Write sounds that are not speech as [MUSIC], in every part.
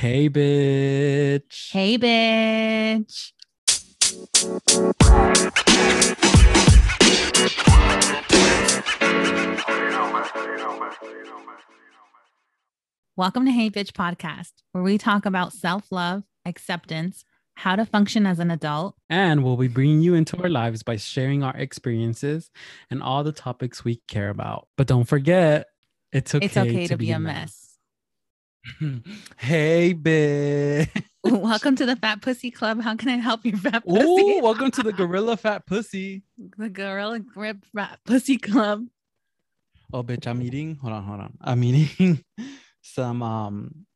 Hey, bitch. Hey, bitch. Welcome to Hey Bitch Podcast, where we talk about self love, acceptance, how to function as an adult, And we'll be bringing you into our lives by sharing our experiences and all the topics we care about. But don't forget, it's okay, it's okay to, be, a mess. [LAUGHS] hey, bitch. [LAUGHS] Welcome to the Fat Pussy Club. How can I help you, fat pussy? Ooh, welcome to the [LAUGHS] Gorilla Fat Pussy. the Gorilla Grip Fat Pussy Club. Oh, bitch, I'm eating. Hold on, hold on. I'm eating some um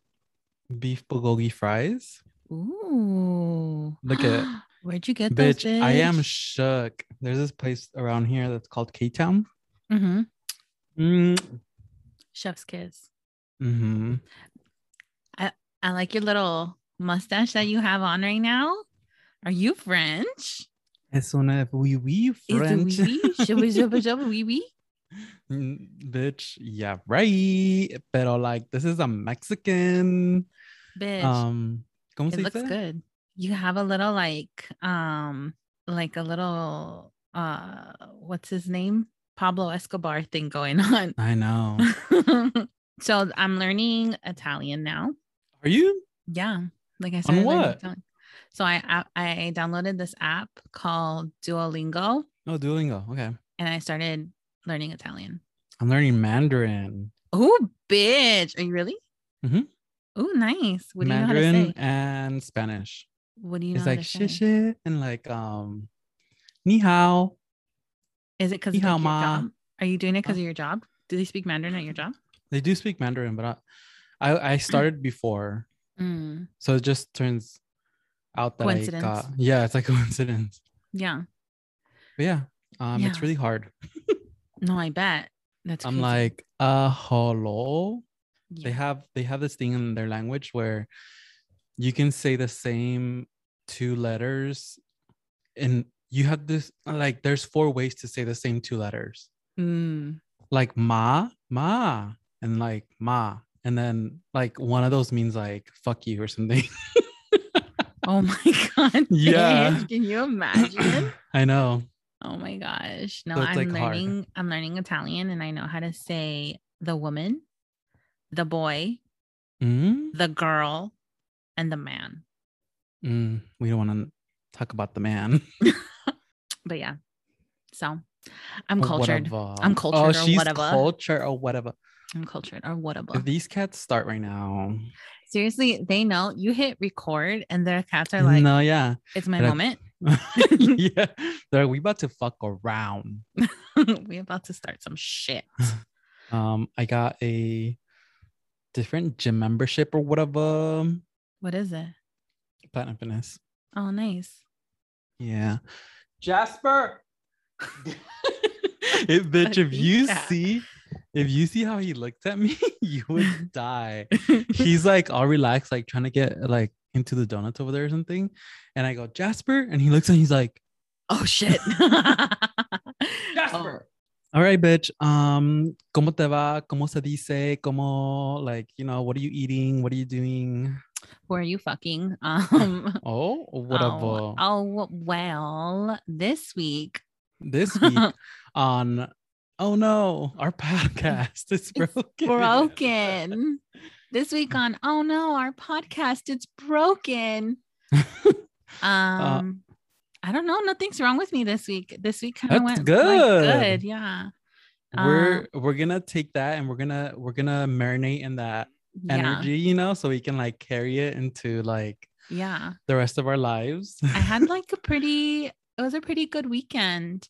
beef bulgogi fries. Ooh. Look at [GASPS] Where'd you get those? bitch. I am shook. There's this place around here that's called K Town. Mm hmm Mm, Chef's kiss. Mm hmm I like your little mustache that you have on right now. Are you French? Es una oui oui Is it French. oui, oui? Shuba, shuba, shuba, oui, oui? [LAUGHS] Bitch, yeah, right. Pero like this is a Mexican. Bitch, Um, ¿cómo it se looks dice? good. You have a little like, um, like a little, uh, what's his name? Pablo Escobar thing going on. I know. [LAUGHS] so I'm learning Italian now. Are you? Yeah, like I said, learning what? So I I I downloaded this app called Duolingo, Oh, Duolingo. Okay. and I started learning Italian. I'm learning Mandarin. Oh, bitch! Are you really? Mm Mhm. Oh, nice. What do you know how to Mandarin say? and Spanish. What do you know It's like shit shit and like um ni hao. Is it because of like, your job? Are you doing it because Huh? of your job? Do they speak Mandarin at your job? They do speak Mandarin, but I I, I started before. Mm, So it just turns out that I Coincidence. got yeah, it's like [LAUGHS] coincidence. yeah. But yeah, um, it's really hard. No, I bet. That's I'm crazy. like, uh, hello. yeah. They have they have this thing in their language where you can say the same two letters, and you have this like there's four ways to say the same two letters, Mm. like ma ma and like ma, and then like one of those means like fuck you or something. [LAUGHS] Oh my god. [LAUGHS] Yeah. bitch, Can you imagine? [CLEARS THROAT] I know. Oh my gosh. No, So I'm like, hard. learning I'm learning Italian and I know how to say the woman, the boy, Mm? the girl, and the man. Mm, we don't want to talk about the man. [LAUGHS] But yeah. So I'm cultured. whatever. I'm Oh, cultured or she's whatever. cultured or whatever. I'm cultured or whatever. If these cats start right now, Seriously, they know you hit record and their cats are like, no, yeah, it's my they're moment. [LAUGHS] yeah, they're we about to fuck around. [LAUGHS] we about to start some shit. [LAUGHS] Um, I got a different gym membership or whatever. What is it? Platinum Fitness. Oh, nice. Yeah, Jasper. if bitch, if you Yeah. see, if you see how he looked at me, [LAUGHS] you would [LAUGHS] die. he's like all relaxed, like trying to get like into the donuts over there or something. And I go, Jasper. And he looks and he's like, oh shit. [LAUGHS] Oh, All right, bitch. Um, ¿cómo te va? ¿Cómo se dice? ¿Cómo like, you know, what are you eating? What are you doing? who are you fucking? Um Oh, whatever. Oh, oh, well, this week This week on Oh no, our podcast is broken. broken. this week [LAUGHS] on oh no, our podcast it's broken. [LAUGHS] Um I don't know, nothing's wrong with me this week. This week kind of went good. Like, good, yeah. we're we're gonna take that and we're gonna we're gonna marinate in that Yeah. energy, you know, so we can like carry it into like Yeah. the rest of our lives. I had [LAUGHS] like a pretty it was a pretty good weekend.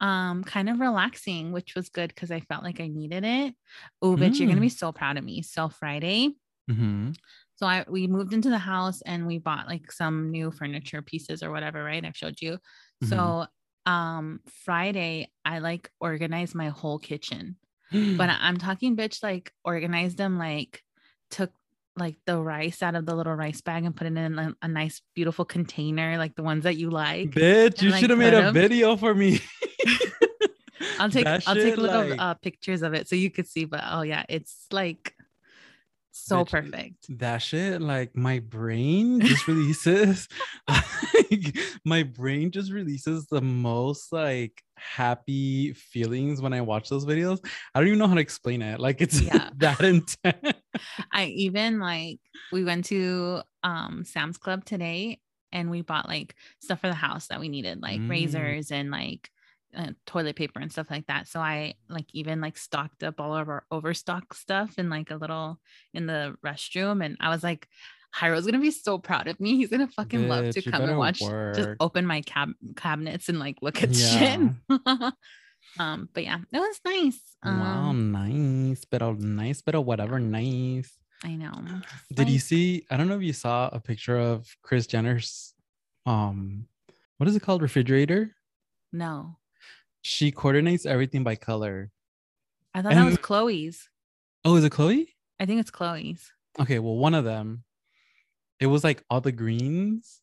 Um, kind of relaxing, which was good because I felt like I needed it. Oh, bitch, you're gonna Mm. be so proud of me. So Friday, hmm so I we moved into the house and we bought like some new furniture pieces or whatever, right? I've showed you. Mhm. So um Friday, I like organized my whole kitchen. Mm. But [GASPS] I'm talking bitch like organized them like took like the rice out of the little rice bag and put it in a, a nice beautiful container like the ones that you like. Bitch, and, you like, should have made a a 'em- video for me. [LAUGHS] [LAUGHS] I'll take That I'll take a look like- of uh, pictures of it so you could see. But oh yeah, it's like so perfect. that shit like my brain just releases [LAUGHS] like, my brain just releases the most like happy feelings when i watch those videos i don't even know how to explain it like it's Yeah. [LAUGHS] that intense I even like we went to um Sam's Club today and we bought like stuff for the house that we needed, like Mm. razors and like uh, toilet paper and stuff like that. So I like even like stocked up all of our overstock stuff in like a little in the restroom, and I was like. Jairo's gonna be so proud of me. He's gonna fucking love to come and watch, just open my cab cabinets and like look at Yeah. shit. [LAUGHS] um, but yeah, it was nice. wow Um, nice but a nice but whatever nice I know. Did you see? I don't know if you saw a picture of Kris Jenner's, um, what is it called? Refrigerator. No, She coordinates everything by color. I thought that was Khloe's. Oh, is it Khloe? I think it's Khloe's. Okay, well, one of them. It was like all the greens,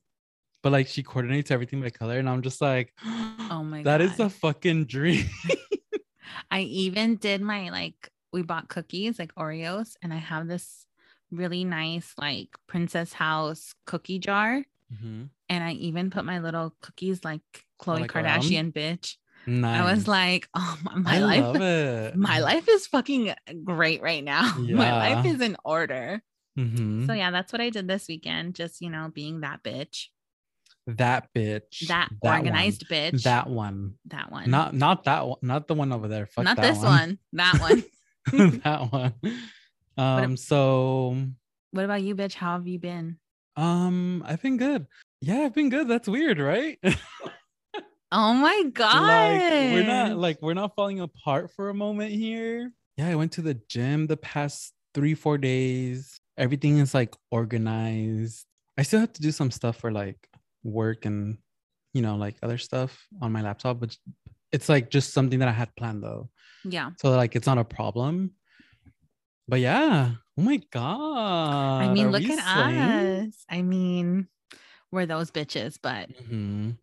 but like she coordinates everything by color, and I'm just like, [GASPS] Oh my that is God. a fucking dream. [LAUGHS] I even did my like we bought cookies like Oreos and I have this really nice like princess house cookie jar Mhm. and I even put my little cookies like Khloe like, around? Kardashian bitch. Nice. I was like, oh my, my life [LAUGHS] my life is fucking great right now. [LAUGHS] My life is in order. Mhm. So yeah, that's what I did this weekend. Just you know, being that bitch, That bitch. that, one. organized bitch. That one. that one. Not not that one. Not the one over there. Fuck not that this one. That one. that one. [LAUGHS] Um. So, what about you, bitch? How have you been? um, I've been good. Yeah, I've been good. That's weird, right? Oh my god. like we're not like we're not falling apart for a moment here. Yeah, I went to the gym the past three four days. Everything is like organized. I still have to do some stuff for like work and you know like other stuff on my laptop, but it's like just something that I had planned though. yeah. so like it's not a problem but yeah oh my god I mean, are look at us. I mean, we're those bitches, but Mhm.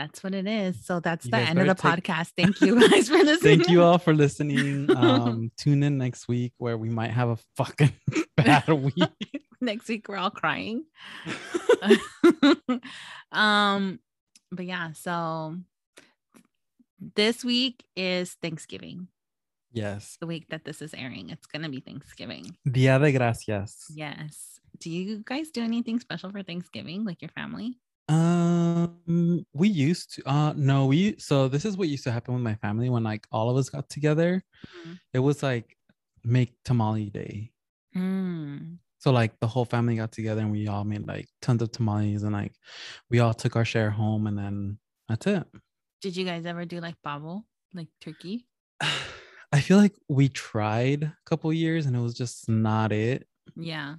That's what it is. So that's You the end of the take- podcast. Thank you [LAUGHS] guys for listening. thank you all for listening um [LAUGHS] tune in next week where we might have a fucking [LAUGHS] bad week Next week we're all crying. um, but yeah, so this week is Thanksgiving. yes The week that this is airing, it's gonna be Thanksgiving. dia de gracias Yes. Do you guys do anything special for Thanksgiving, like your family? Um we used to uh no we so this is what used to happen with my family when like all of us got together Mhm. it was like make tamale day Mm. So like the whole family got together and we all made like tons of tamales and like we all took our share home and then that's it. Did you guys ever do like pavo, like turkey? [SIGHS] I feel like we tried a couple years and it was just not it. Yeah.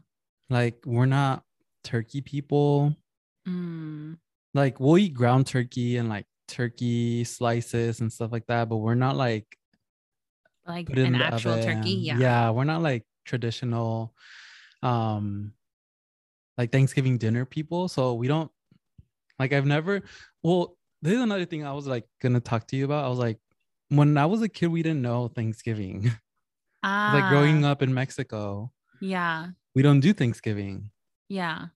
Like we're not turkey people. Mm. Like we'll eat ground turkey and like turkey slices and stuff like that, but we're not like Like an the actual turkey. Yeah. Yeah, we're not like traditional um like Thanksgiving dinner people. So we don't like I've never well, this is another thing I was like gonna talk to you about. I was like, when I was a kid, we didn't know Thanksgiving. [LAUGHS] Ah, like growing up in Mexico, Yeah. we don't do Thanksgiving. Yeah.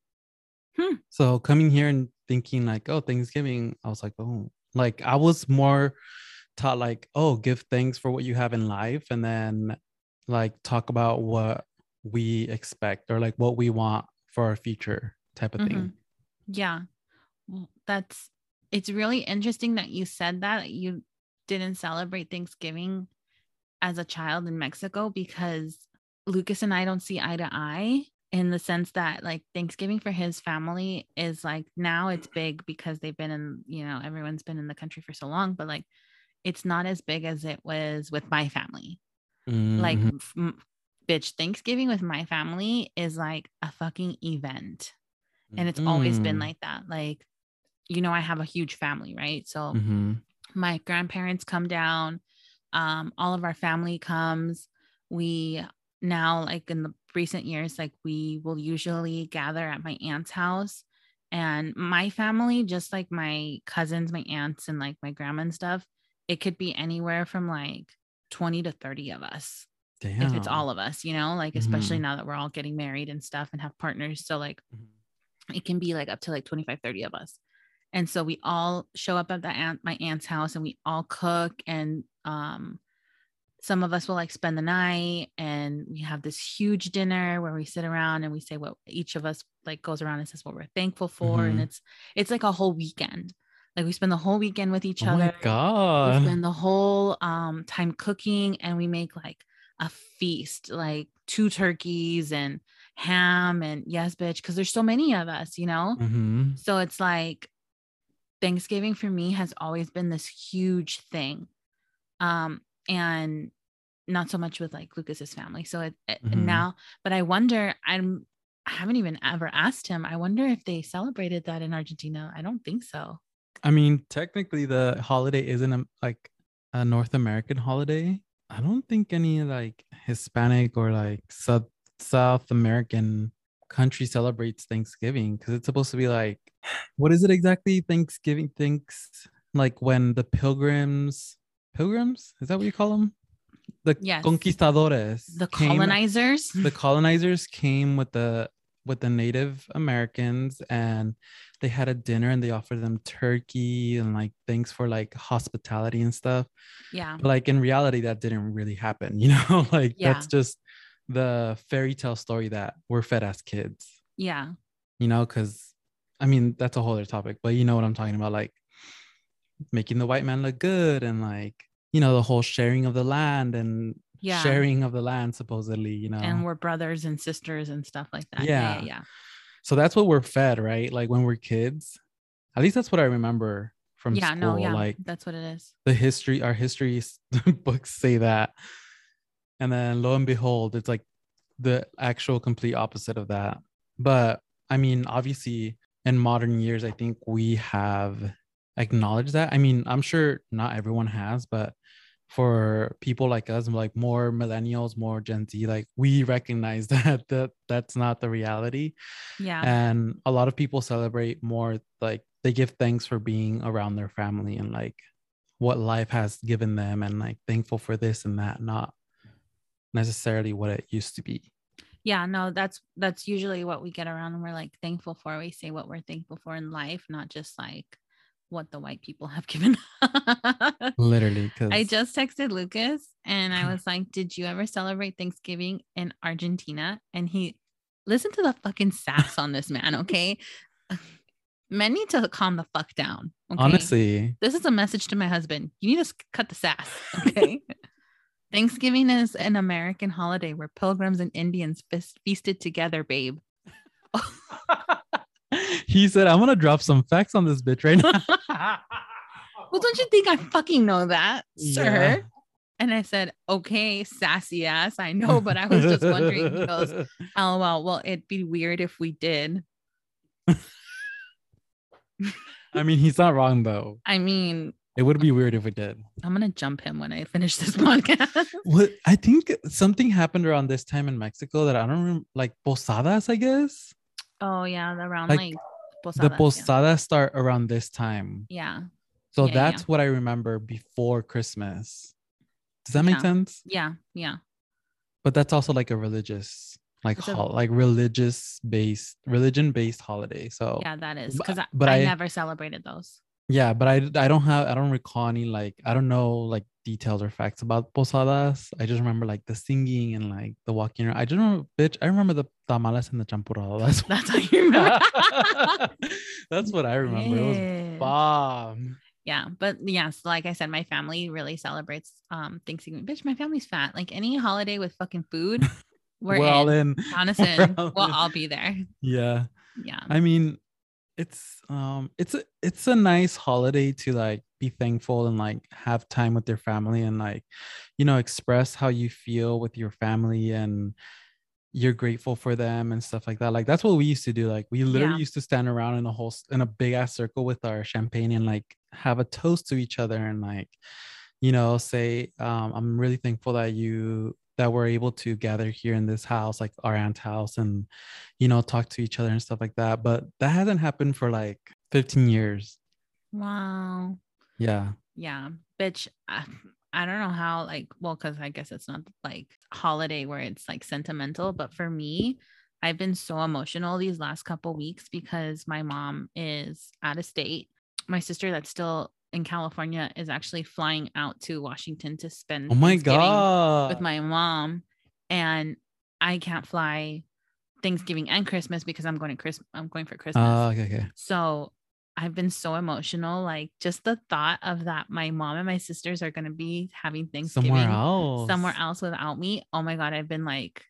So coming here and thinking like, oh, Thanksgiving, I was like, oh, like I was more taught like, oh, give thanks for what you have in life, and then like talk about what we expect or like what we want for our future type of Mhm. thing. Yeah. Well, that's it's really interesting that you said that you didn't celebrate Thanksgiving as a child in Mexico because Lucas and I don't see eye to eye in the sense that like Thanksgiving for his family is like now it's big because they've been in, you know, everyone's been in the country for so long, but like it's not as big as it was with my family. Like, Mhm. f- m- bitch, Thanksgiving with my family is like a fucking event and it's always been Mm. like that like you know i have a huge family right so Mhm. my grandparents come down um all of our family comes we now like in the recent years like we will usually gather at my aunt's house and my family just like my cousins my aunts and like my grandma and stuff it could be anywhere from like 20 to 30 of us Damn. if it's all of us, you know, like especially Mhm. now that we're all getting married and stuff and have partners. So like Mhm. it can be like up to like 25, 30 of us. And so we all show up at the aunt, my aunt's house and we all cook and um some of us will like spend the night and we have this huge dinner where we sit around and we say what each of us like goes around and says what we're thankful for and Mhm. it's it's like a whole weekend like we spend the whole weekend with each other. Oh other my we spend the whole um time cooking and we make like a feast like two turkeys and ham and yes bitch because there's so many of us you know hmm so it's like Thanksgiving for me has always been this huge thing. Um, and not so much with like Lucas's family. So it, it- Mhm. now, but I wonder, I'm I haven't even ever asked him. I wonder if they celebrated that in Argentina. I don't think so. I mean, technically, the holiday isn't a, like a North American holiday. I don't think any like Hispanic or like South South American country celebrates Thanksgiving because it's supposed to be like, [SIGHS] what is it exactly? Thanksgiving thinks like when the pilgrims, pilgrims, is that what you call them? The Yes. conquistadores, The came- colonizers. the colonizers came with the with the native americans and they had a dinner and they offered them turkey and like thanks for like hospitality and stuff yeah. but like in reality that didn't really happen [LAUGHS] you know like that's just the fairy tale story that we're fed as kids Yeah. you know because i mean that's a whole other topic but you know what i'm talking about like making the white man look good and like you know the whole sharing of the land and Yeah. sharing of the land supposedly you know And we're brothers and sisters and stuff like that. Yeah. Yeah. Yeah. So that's what we're fed, right? Like when we're kids. At least that's what I remember from Yeah, school. no, yeah. Like that's what it is. the history, our history [LAUGHS] books say that. And then lo and behold, it's like the actual complete opposite of that. But I mean, obviously, in modern years, I think we have acknowledged that. I mean, I'm sure not everyone has, but for people like us, like more millennials, more Gen Z, like we recognize [LAUGHS] that that that's not the reality Yeah. and a lot of people celebrate more like they give thanks for being around their family and like what life has given them and like thankful for this and that not necessarily what it used to be yeah no that's that's usually what we get around and we're like thankful for we say what we're thankful for in life not just like what the white people have [LAUGHS] given us. literally because i just texted lucas and i [LAUGHS] was like did you ever celebrate thanksgiving in argentina and he listen to the fucking sass on this man okay [LAUGHS] men need to calm the fuck down okay? honestly this is a message to my husband. You need to cut the sass. Okay. Thanksgiving is an American holiday where pilgrims and Indians feast- feasted together, babe. He said i'm gonna drop some facts on this bitch right now [LAUGHS] [LAUGHS] Well, don't you think I fucking know that, sir? Yeah. And I said, okay, sassy ass. I know, but I was just wondering. He goes, oh, well, well, it'd be weird if we did. i mean he's not wrong though [LAUGHS] I mean, it would be weird if we did I'm going to jump him when I finish this podcast. What I think something happened around this time in Mexico that I don't remember, like posadas, I guess. oh, yeah. Around Like, like, the posadas, yeah. start around this time, Yeah. so Yeah, that's yeah. what I remember before Christmas. Does that make sense? Yeah. Yeah. But that's also like a religious, like It's a- like religious based, religion based holiday. So Yeah, that is But- because I, but I, I- never celebrated those. Yeah, but I I don't have I don't recall any like I don't know like details or facts about posadas. I just remember like the singing and like the walking around. I don't know, bitch. I remember the tamales and the champurrado. That's [LAUGHS] That's how [LAUGHS] you remember. [LAUGHS] That's what I remember. It was bomb. yeah, but yes, like I said, my family really celebrates um Thanksgiving. Bitch, my family's fat. Like any holiday with fucking food, we're, We're, all in. in. Honestly, we'll in. all be there. Yeah. Yeah. I mean, it's um it's a it's a nice holiday to like be thankful and like have time with your family and like you know express how you feel with your family and you're grateful for them and stuff like that. Like that's what we used to do. Like we literally Yeah. used to stand around in a whole in a big ass circle with our champagne and like have a toast to each other and like you know say um I'm really thankful that you that we're able to gather here in this house like our aunt's house and you know talk to each other and stuff like that. But that hasn't happened for like 15 years. Wow. Yeah. Yeah. Bitch, I, I don't know how like well cuz I guess it's not like holiday where it's like sentimental, but for me, I've been so emotional these last couple weeks because my mom is out of state. My sister that's still in California is actually flying out to Washington to spend Oh my god. with my mom and I can't fly Thanksgiving and Christmas because I'm going to Christmas I'm going for Christmas. Oh, okay, okay. So I've been so emotional. Like just the thought of that my mom and my sisters are gonna be having Thanksgiving Somewhere else. somewhere else without me. Oh my god, I've been like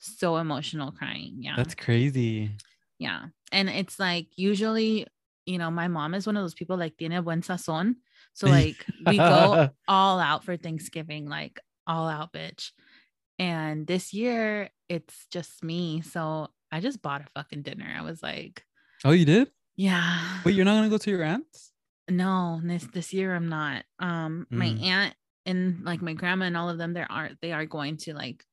so emotional crying. Yeah. That's crazy. yeah. And it's like usually, you know, my mom is one of those people like tiene buen sazon. So [LAUGHS] like we go [LAUGHS] all out for Thanksgiving, like all out bitch. And this year it's just me. So I just bought a fucking dinner. I was like, Oh, you did? yeah. Wait, you're not gonna go to your aunt's? No, this this year I'm not. Um, my Mm. aunt and like my grandma and all of them, they are they are going to like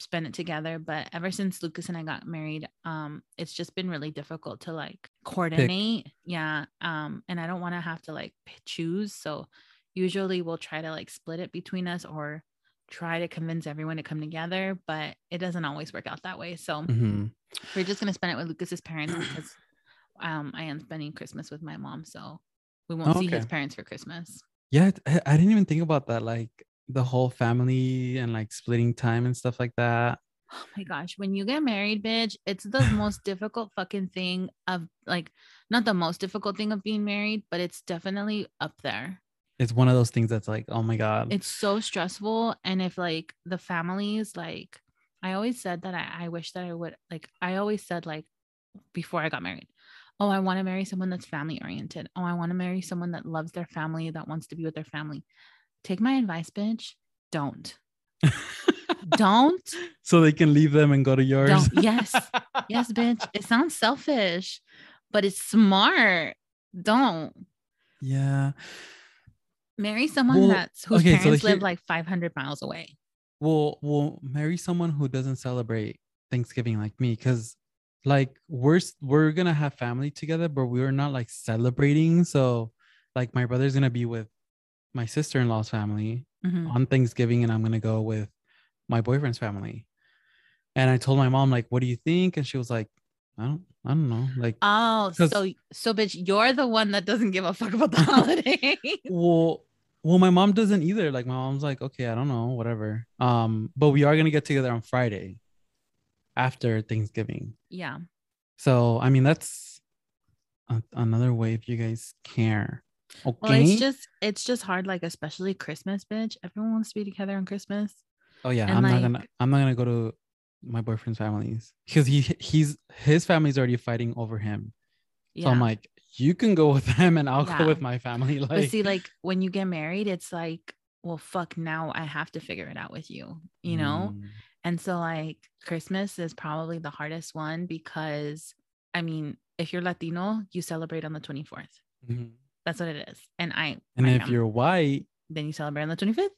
spend it together. But ever since Lucas and I got married, um, it's just been really difficult to like coordinate. Yeah. Um, and I don't want to have to like choose. So usually we'll try to like split it between us or try to convince everyone to come together, but it doesn't always work out that way. So Mhm. we're just gonna spend it with Lucas's parents because um I am spending Christmas with my mom, so we won't Oh, see his parents for Christmas. Yeah, I, I didn't even think about that. Like the whole family and like splitting time and stuff like that. Oh my gosh, when you get married, bitch, it's [LAUGHS] the most difficult fucking thing of like not the most difficult thing of being married, but it's definitely up there. It's one of those things that's like, oh my god. It's so stressful. And if like the families, like I always said that I, I wish that I would like I always said like before I got married, oh, I want to marry someone that's family oriented. Oh, I want to marry someone that loves their family, that wants to be with their family. Take my advice, bitch. Don't. [LAUGHS] Don't. so they can leave them and go to yours. Don't. [LAUGHS] Yes. Yes, bitch. It sounds selfish, but it's smart. Don't yeah. marry someone Well, that's whose okay, so parents live here- like 500 miles away. Well, we'll marry someone who doesn't celebrate Thanksgiving like me, because like we're we're gonna have family together, but we're not like celebrating. So, like my brother's gonna be with my sister in law's family Mhm. on Thanksgiving, and I'm gonna go with my boyfriend's family. And I told my mom like, "What do you think?" And she was like, "I don't, I don't know." Like, Oh, so so bitch, you're the one that doesn't give a fuck about the [LAUGHS] holiday. well, well, my mom doesn't either. Like, my mom's like, "Okay, I don't know, whatever." Um, but we are gonna get together on Friday after Thanksgiving. yeah. So I mean that's a- another way if you guys care. Okay. Well, it's just it's just hard, like especially Christmas, bitch. Everyone wants to be together on Christmas. oh yeah, and, I'm not gonna I'm not gonna go to my boyfriend's families because he he's his family's already fighting over him. Yeah. So I'm like, you can go with them and I'll Yeah. go with my family. [LAUGHS] Like, but see, like when you get married, it's like, well, fuck, now I have to figure it out with you, you know? mm, And so like Christmas is probably the hardest one because I mean, if you're Latino, you celebrate on the 24th. mhm. That's what it is. And I And my if you're white, then you celebrate on the 25th.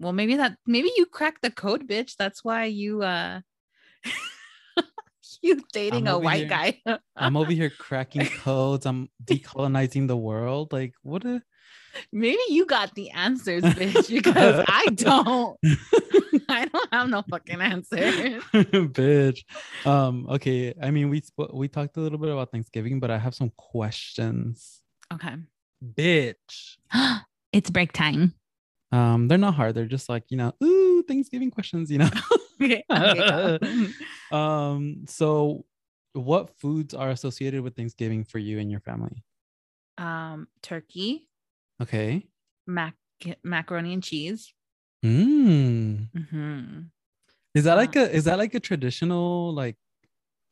Well, maybe that maybe you cracked the code, bitch. That's why you uh [LAUGHS] you dating a white here- guy. [LAUGHS] I'm over here cracking codes. I'm [LAUGHS] decolonizing the world. Like, what a maybe you got the answers, bitch, because I don't. I don't have no fucking answers. bitch. Um, okay. I mean, we we talked a little bit about Thanksgiving, but I have some questions. Okay. Bitch. [GASPS] it's break time. Um, they're not hard. They're just like, you know, ooh, Thanksgiving questions, you know. [LAUGHS] Okay. okay, [LAUGHS] um, so what foods are associated with Thanksgiving for you and your family? um, turkey, Okay. mac macaroni and cheese. Mm. hmm Is that Uh, like a is that like a traditional like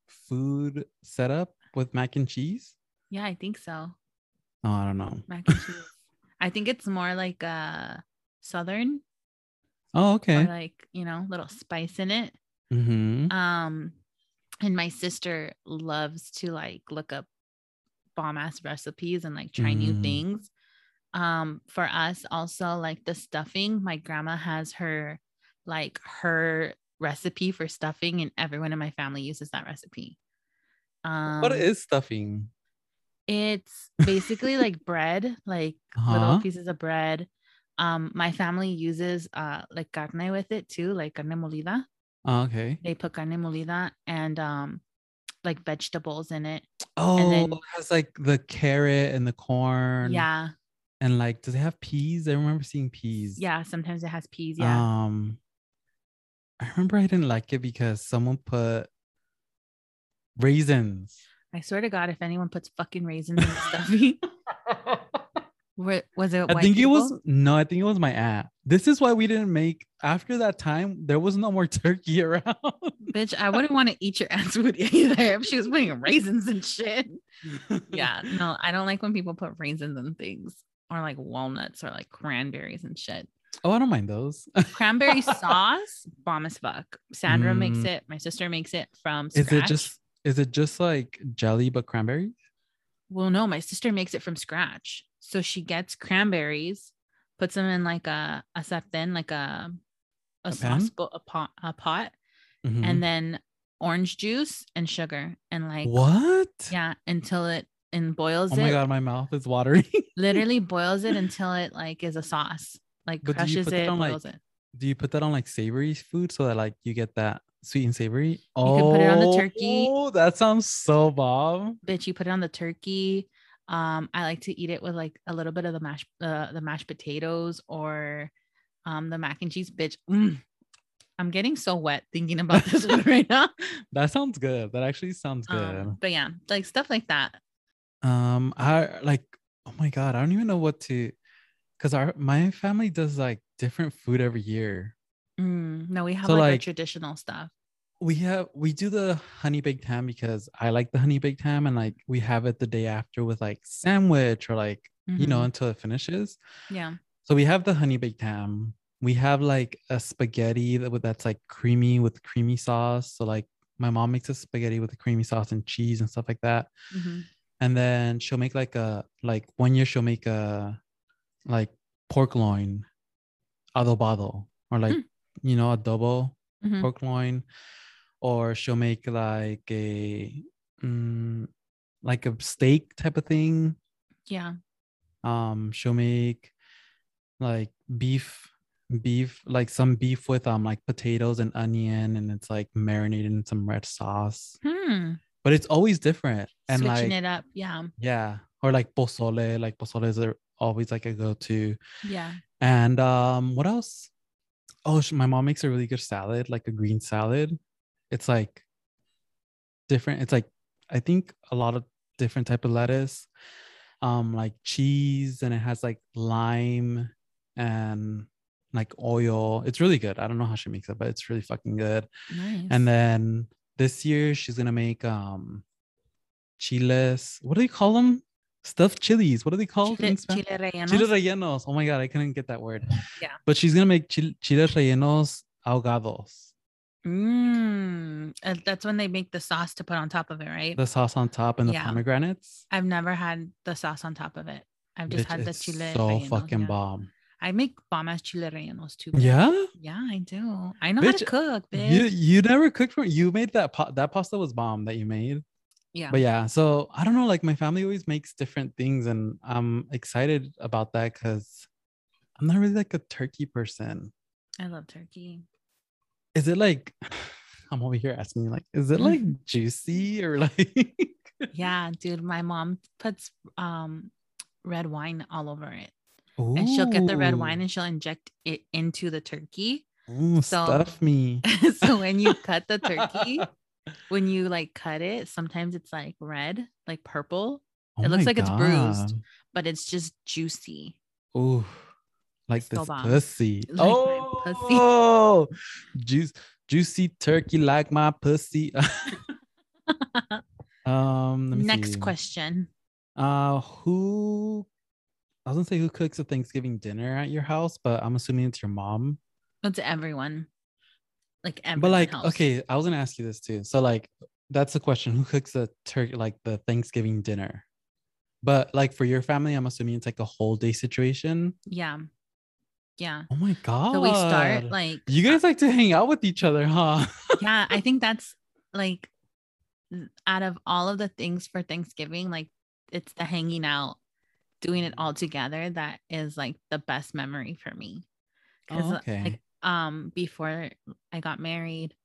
food setup with mac and cheese? Yeah, I think so. Oh, I don't know. Mac and cheese. I think it's more like uh southern Oh, okay. like, you know, little spice in it. Mm-hmm. Um, and my sister loves to like look up bomb ass recipes and like try new Mm. things. Um, for us also like the stuffing, my grandma has her like her recipe for stuffing, and everyone in my family uses that recipe. Um, what is stuffing? It's basically like bread, like Uh-huh. little pieces of bread Um, my family uses uh like carne with it too, like carne molida. Oh, okay. They put carne molida and um like vegetables in it. Oh, then- it has like the carrot and the corn. Yeah, And like, does it have peas? I remember seeing peas. yeah. Sometimes it has peas. Yeah. Um, I remember I didn't like it because someone put raisins. I swear to God, if anyone puts fucking raisins in the stuffing, [LAUGHS] was it? I white think it was no, I think it was my aunt. This is why we didn't make after that time. There was no more [LAUGHS] turkey around. Bitch, I wouldn't want to eat your aunt's food [LAUGHS] either if she was putting raisins and shit. Yeah, no, I don't like when people put raisins in things or like walnuts or like cranberries and shit. Oh, I don't mind those. Cranberry sauce, bomb as fuck. Sandra makes Mm. it. My sister makes it from Is scratch. it just is it just like jelly but cranberry? Well, no, my sister makes it from scratch. So she gets cranberries, puts them in like a a sartén, like a a, A sauce pan? bo- a pot, a pot, Mhm. and then orange juice and sugar and like what? yeah until it and boils Oh it. my god, my mouth is watering. [LAUGHS] Literally boils it until it like is a sauce. Like But crushes it, on, like, boils it. Do you put that on like savory food so that like you get that sweet and savory? You can put it on the turkey. Oh, that sounds so bomb. Bitch, you put it on the turkey. Um, I like to eat it with like a little bit of the mashed uh, the mashed potatoes or um the mac and cheese. Bitch, mm. I'm getting so wet thinking about this [LAUGHS] one right now. That sounds good. That actually sounds good. Um, but yeah, like stuff like that. Um, I like, oh my god, I don't even know what to, because our my family does like different food every year. Mm, no, we have So, like, like, traditional stuff. We have we do the honey baked ham because I like the honey baked ham, and like we have it the day after with like sandwich or like you know Mhm. until it finishes. yeah. So we have the honey baked ham. We have like a spaghetti that that's like creamy with creamy sauce. So like my mom makes a spaghetti with the creamy sauce and cheese and stuff like that. Mhm. and then she'll make like a like one year she'll make a like pork loin adobado or like you know adobo Mhm. pork loin or she'll make like a mm, like a steak type of thing Yeah. um she'll make like beef beef like some beef with um like potatoes and onion and it's like marinated in some red sauce Hmm. but it's always different and Switching like it up. Yeah. yeah, or like pozole, like pozole is always like a go-to. Yeah. And um, what else? Oh, my mom makes a really good salad, like a green salad. It's like different. It's like I think a lot of different type of lettuce, um, like cheese, and it has like lime and like oil. It's really good. I don't know how she makes it, but it's really fucking good. Nice. And then this year she's gonna make um chiles. What do they call them? Stuffed chilies. What are they called? chile, chile rellenos. Chile rellenos. Oh my god, I couldn't get that word. Yeah. But she's gonna make chil- chiles rellenos ahogados. Mm, uh, that's when they make the sauce to put on top of it, right? The sauce on top and the Yeah. pomegranates. I've never had the sauce on top of it. I've just Bitch, had the it's chile. so rellenos, fucking yeah. bomb. I make bomb ass chile rellenos too. bitch. Yeah. Yeah, I do. I know how to Bitch, cook, bitch. You you never cooked for you made that pa- that pasta was bomb that you made. Yeah. But yeah, so I don't know. Like my family always makes different things, and I'm excited about that because I'm not really like a turkey person. I love turkey. Is it like [SIGHS] I'm over here asking you, like, is it like [LAUGHS] juicy or [LAUGHS] like Yeah, dude. My mom puts um red wine all over it. And she'll get the red wine and she'll inject it into the turkey. Ooh, so- stuff me. [LAUGHS] so when you cut the turkey, when you like cut it, sometimes it's like red, like purple, Oh it looks like it's bruised. But it's just juicy. Ooh, like this pussy. Like my pussy. oh, juice, juicy turkey like my pussy. [LAUGHS] um, let me Next see. question. Uh, who? I was gonna say who cooks a Thanksgiving dinner at your house, but I'm assuming it's your mom. It's everyone. Like but like, helps. okay, I was gonna ask you this too. So like, that's the question: Who cooks the turkey, like the Thanksgiving dinner? But like for your family, I'm assuming it's like a whole day situation. Yeah. Yeah. Oh my god! So we start like You guys like to hang out with each other, huh? [LAUGHS] yeah, I think that's like out of all of the things for Thanksgiving, like it's the hanging out doing it all together that is like the best memory for me. Because Oh, okay. like um before I got married,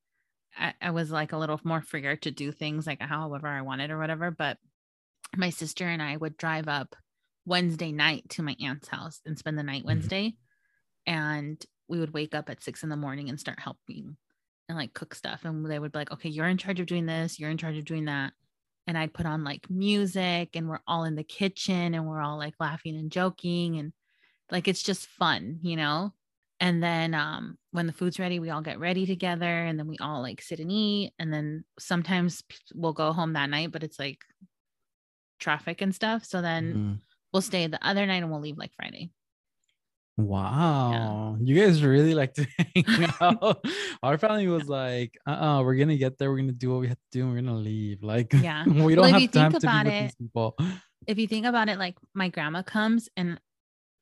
I, I was like a little more freer to do things like however I wanted or whatever. But my sister and I would drive up Wednesday night to my aunt's house and spend the night Mhm. Wednesday. And we would wake up at six in the morning and start helping and like cook stuff. And they would be like, okay, you're in charge of doing this, you're in charge of doing that. And I'd put on like music and we're all in the kitchen and we're all like laughing and joking and like it's just fun, you know? And then um when the food's ready, we all get ready together and then we all like sit and eat. And then sometimes we'll go home that night, but it's like traffic and stuff. So then Mhm. we'll stay the other night and we'll leave like Friday. Wow, you guys really like to [LAUGHS] hang out. Our family was like, "Uh, uh we're gonna get there. We're gonna do what we have to do, and we're gonna leave." Like, Yeah. [LAUGHS] we don't if you have time to be about with these people. [LAUGHS] If you think about it, like my grandma comes and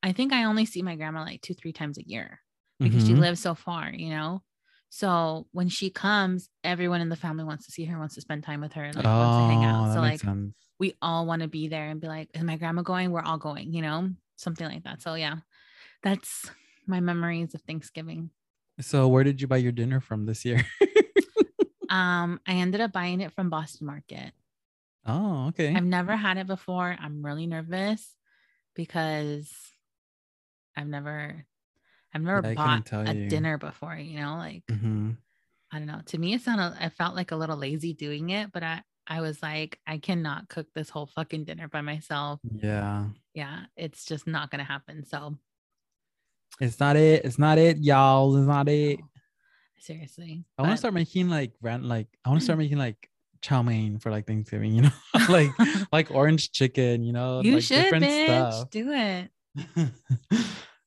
I think I only see my grandma like two, three times a year because she Mhm. lives so far, you know? So when she comes, everyone in the family wants to see her, wants to spend time with her, and like wants to hang Oh, out. So like sense. we all want to be there and be like, is my grandma going? We're all going, you know, something like that. So yeah, that's my memories of Thanksgiving. So, where did you buy your dinner from this year? [LAUGHS] Um, I ended up buying it from Boston Market. oh, okay. I've never had it before. I'm really nervous because I've never I've never Yeah, bought a you. dinner before, you know, like Mhm. I don't know. To me, it sounded I felt like a little lazy doing it, but I I was like, I cannot cook this whole fucking dinner by myself. Yeah, Yeah, it's just not gonna happen. So it's not it. It's not it, y'all. It's not it. seriously. I want to start making like rent like I want to start [LAUGHS] making like chow mein for like Thanksgiving, you know, [LAUGHS] like [LAUGHS] like orange chicken, you know, you like should, different bitch. stuff. Do it.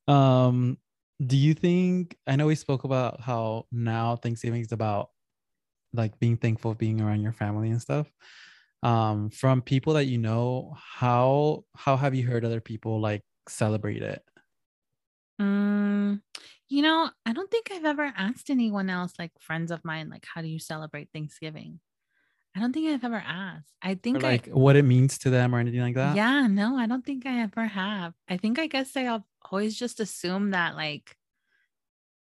um, do you think I know we spoke about how now Thanksgiving is about like being thankful, of being around your family and stuff. Um, from people that you know, how how have you heard other people like celebrate it? Mm, you know, I don't think I've ever asked anyone else, like friends of mine, like, how do you celebrate Thanksgiving? I don't think I've ever asked. I think like I, what it means to them or anything like that? yeah, no, I don't think I ever have. I think I guess I al- always just assume that like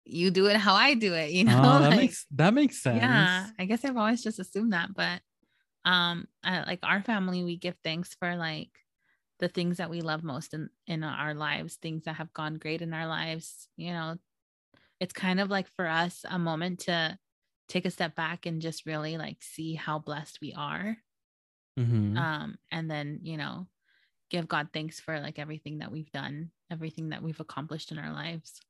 you do it how I do it, you [LAUGHS] know? Oh, that like, makes that makes sense. yeah, I guess I've always just assumed that. But um, I, like our family, we give thanks for like the things that we love most in in our lives, things that have gone great in our lives. You know, it's kind of like for us a moment to take a step back and just really like see how blessed we are Mhm. um and then you know give god thanks for like everything that we've done everything that we've accomplished in our lives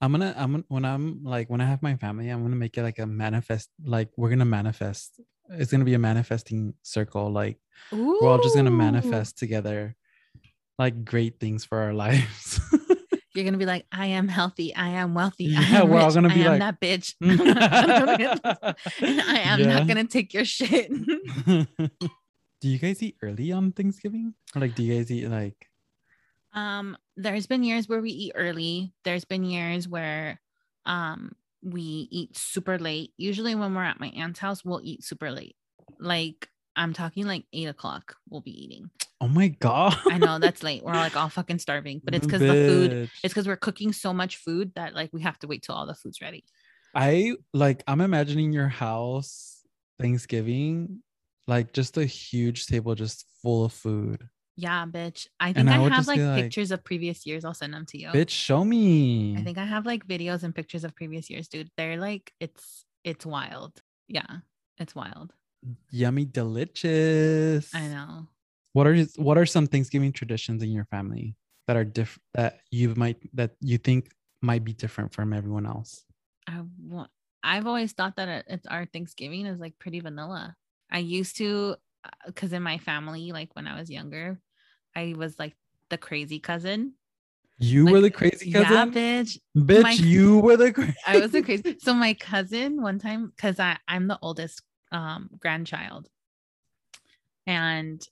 I'm gonna I'm gonna when I'm like when I have my family, I'm gonna make it like a manifest, like we're gonna manifest. It's gonna be a manifesting circle. Like we're all just gonna manifest together like great things for our [LAUGHS] lives. You're gonna be like i am healthy i am wealthy I am we're all rich, gonna I be am like- that bitch [LAUGHS] [LAUGHS] i am Yeah. not gonna take your shit [LAUGHS] do you guys eat early on Thanksgiving? Or like do you guys eat like Um, there's been years where we eat early. There's been years where um we eat super late. Usually when we're at my aunt's house, we'll eat super late. Like I'm talking like eight o'clock we'll be eating. oh my god? I know that's [LAUGHS] late. We're like all fucking starving, but it's because the food, it's because we're cooking so much food that like we have to wait till all the food's ready. I like I'm imagining your house Thanksgiving like just a huge table just full of food. Yeah, bitch. I think I I, have like like- pictures of previous years. I'll send them to you. Bitch, show me. I think I have like videos and pictures of previous years, dude. They're like it's it's wild. Yeah, it's wild. Yummy delicious. I know. What are what are some Thanksgiving traditions in your family that are different that you might that you think might be different from everyone else? I want. I've always thought that it's our Thanksgiving is like pretty vanilla. I used to, uh, because in my family, like when I was younger, I was like the crazy cousin. You were the Like, crazy Yeah, cousin? bitch. Bitch, my- you were the crazy. I was the crazy. So my cousin one time, because I I'm the oldest um grandchild, and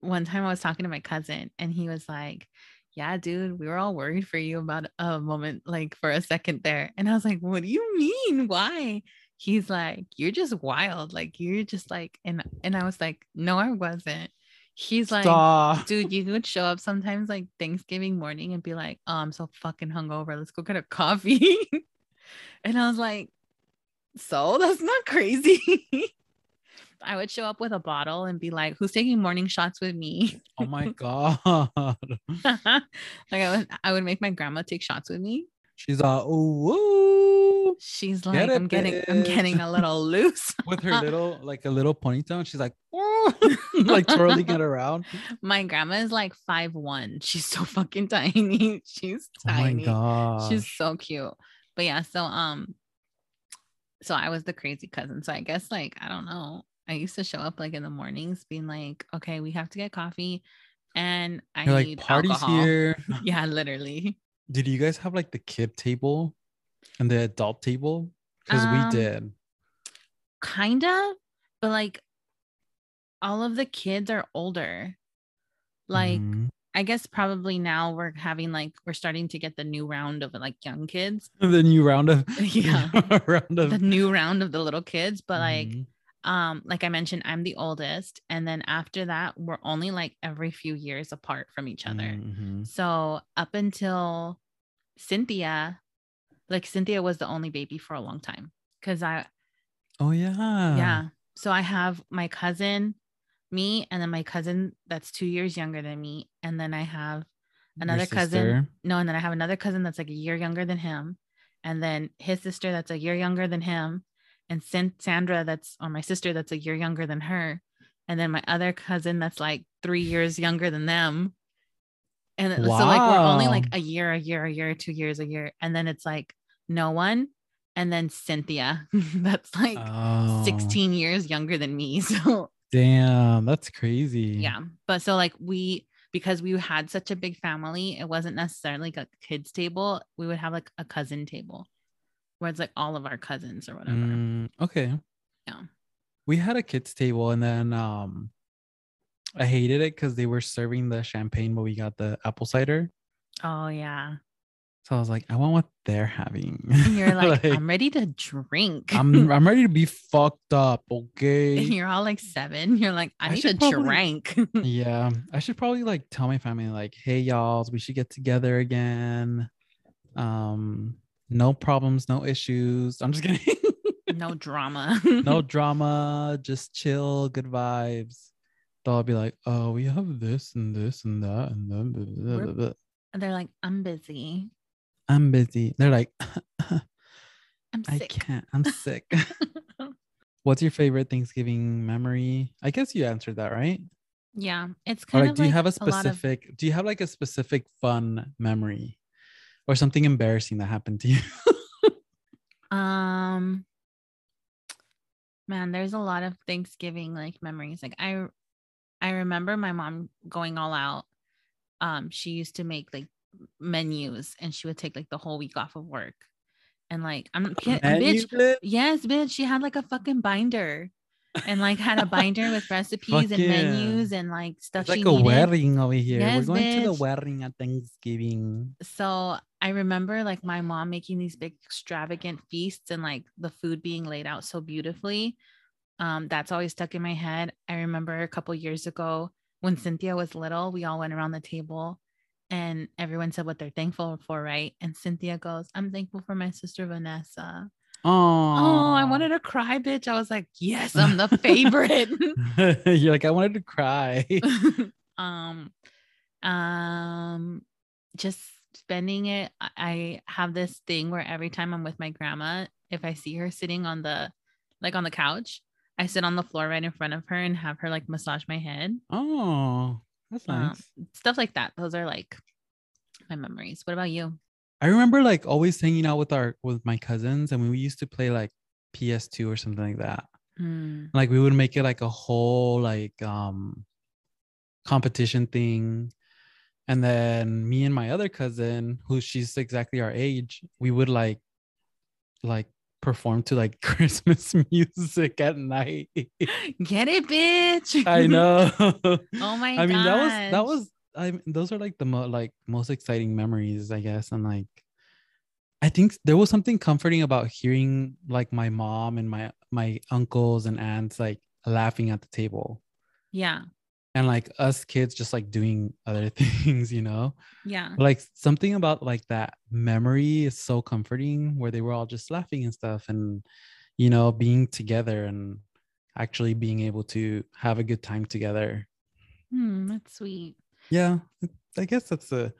one time I was talking to my cousin, and he was like, "Yeah, dude, we were all worried for you about a moment, like for a second there." And I was like, "What do you mean? Why?" He's like, "You're just wild. Like you're just like," and and I was like, "No, I wasn't." He's like, Stop. dude, you would show up sometimes like Thanksgiving morning and be like, oh, I'm so fucking hungover. Let's go get a coffee. [LAUGHS] and I was like, so that's not crazy. [LAUGHS] I would show up with a bottle and be like, who's taking morning shots with me? Oh my [LAUGHS] god. [LAUGHS] like I would I would make my grandma take shots with me. She's all ooh, She's Get like, it, I'm getting I'm getting a little [LAUGHS] loose. with her little like a little ponytail. She's like, like twirling it around. my grandma is like five one. She's so fucking tiny. She's Oh my tiny. god. She's so cute. But yeah, so um so I was the crazy cousin. So I guess like I don't know. I used to show up like in the mornings being like, okay, we have to get coffee and I You're like need parties alcohol. here. [LAUGHS] Yeah, literally. Did you guys have like the kid table and the adult table? Because Um, we did. Kinda, but like all of the kids are older. Like Mhm. I guess probably now we're having like we're starting to get the new round of like young kids. [LAUGHS] the new round of [LAUGHS] Yeah. round of The new round of the little kids, but like Mhm. Um like i mentioned i'm the oldest and then after that we're only like every few years apart from each other Mhm. so up until cynthia like cynthia was the only baby for a long time because i Oh yeah. yeah so i have my cousin me and then my cousin that's two years younger than me and then i have another cousin no and then i have another cousin that's like a year younger than him and then his sister that's a year younger than him and sandra that's or my sister that's a year younger than her and then my other cousin that's like three years younger than them. And it- so like we're only like a year a year a year two years a year and then it's like no one and then cynthia [LAUGHS] that's like Oh, 16 years younger than me [LAUGHS] so. Damn, that's crazy. yeah but so like we because we had such a big family it wasn't necessarily like a kids table we would have like a cousin table where it's like all of our cousins or whatever Mm, okay. Yeah. We had a kids table and then um I hated it because they were serving the champagne but we got the apple cider. oh yeah So I was like, I want what they're having. and you're [LAUGHS] like, Like, i'm ready to drink I'm I'm ready to be fucked up, Okay. and you're all like seven you're like i, I need to should probably- drink [LAUGHS] yeah. I should probably like tell my family, like, hey y'all, we should get together again. Um, no problems, no issues. I'm just kidding. no [LAUGHS] drama no [LAUGHS] drama, just chill, good vibes. They'll be like, oh, we have this and this and that and then blah, blah, blah, blah." they're like i'm busy I'm busy. They're like, [LAUGHS] i'm I can't. I'm sick. What's your favorite Thanksgiving memory? I guess you answered that, right? yeah it's Or kind like, of do you have a lot of- specific? Do you have like a specific fun memory, or something embarrassing that happened to you? [LAUGHS] Um man, there's a lot of Thanksgiving like memories. Like I I remember my mom going all out. Um she used to make like menus and she would take like the whole week off of work. And like I'm, bitch, bitch? yes, bitch, she had like a fucking binder and like had a binder with [LAUGHS] recipes and yeah. menus and like stuff It's she like a needed. wedding over here. Yes, We're going to the wedding at Thanksgiving. so I remember like my mom making these big extravagant feasts and like the food being laid out so beautifully. Um, that's always stuck in my head. I remember a couple years ago when Cynthia was little, we all went around the table and everyone said what they're thankful for, right? And Cynthia goes, I'm thankful for my sister Vanessa. Oh, Oh, I wanted to cry, bitch. I was like, yes, I'm the favorite. [LAUGHS] You're like, I wanted to cry. [LAUGHS] [LAUGHS] um um just spending it I- have this thing where every time i'm with my grandma if i see her sitting on the like on the couch i sit on the floor right in front of her and have her like massage my head oh, that's Um, nice. stuff like that those are like my memories what about you I remember like always hanging out with our with my cousins, and we used to play like PS2 or something like that. Hmm. Like we would make it like a whole like um competition thing. And then me and my other cousin, who she's exactly our age, we would like like perform to like [LAUGHS] Christmas music at night. get it bitch I [LAUGHS] know. oh my I mean, that was that was I mean, those are like the mo- like most exciting memories, I guess. And like I think there was something comforting about hearing like my mom and my my uncles and aunts like laughing at the table. yeah and like us kids just like doing other [LAUGHS] things, you know? Yeah. Like something about like that memory is so comforting where they were all just laughing and stuff and you know, being together and actually being able to have a good time together. Hmm, that's sweet. Yeah. I guess that's the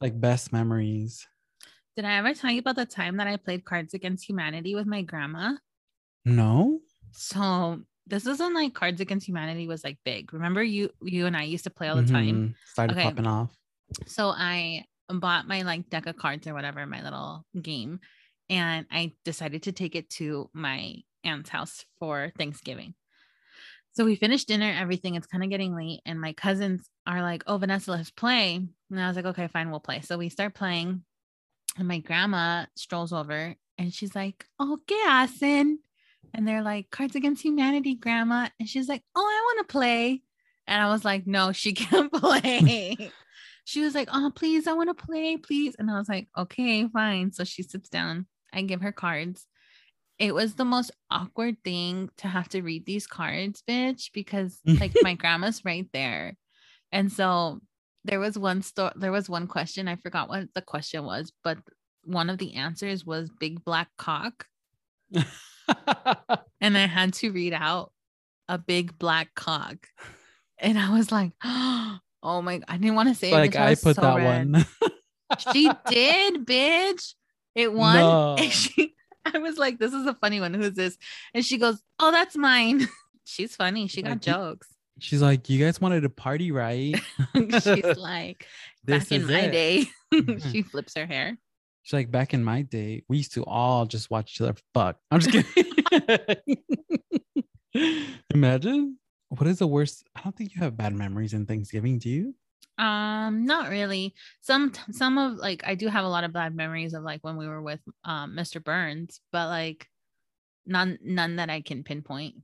like best memories. Did I ever tell you about the time that I played Cards Against Humanity with my grandma? No. So this is when like Cards Against Humanity was like big. Remember you you and I used to play all the time. Mhm. Started Okay. popping off. So I bought my like deck of cards or whatever, my little game, and I decided to take it to my aunt's house for Thanksgiving. So we finished dinner, everything. It's kind of getting late, and my cousins are like, "Oh, Vanessa, let's play." And I was like, "Okay, fine, we'll play." So we start playing, and my grandma strolls over, and she's like, "Oh, ¿qué hacen?" And they're like, "Cards Against Humanity, Grandma," and she's like, "Oh, I want to play." And I was like, "No, she [LAUGHS] can't play." she was like, Oh, please, I want to play, please. And I was like, Okay, fine. So she sits down. I give her cards. It was the most awkward thing to have to read these cards, bitch, because [LAUGHS] like my grandma's right there. And so there was one store, there was one question. I forgot what the question was, but one of the answers was big black cock. [LAUGHS] And I had to read out a big black cock. And I was like, [GASPS] Oh my, god, I didn't want to say it. like I put so that red one. [LAUGHS] she did, bitch. It won. No. She, [LAUGHS] I was like, this is a funny one. Who's this? And she goes, Oh, that's mine. [LAUGHS] She's funny. She got Like, jokes. She's like, You guys wanted to party, right? [LAUGHS] She's like, back in my it." day. Mhm. she flips her hair. She's like, back in my day, we used to all just watch each other fuck. I'm just kidding. Imagine what is the worst? I don't think you have bad memories in Thanksgiving, do you? Um, not really. Some some of like I do have a lot of bad memories of like when we were with um Mr. Burns, but like none none that I can pinpoint.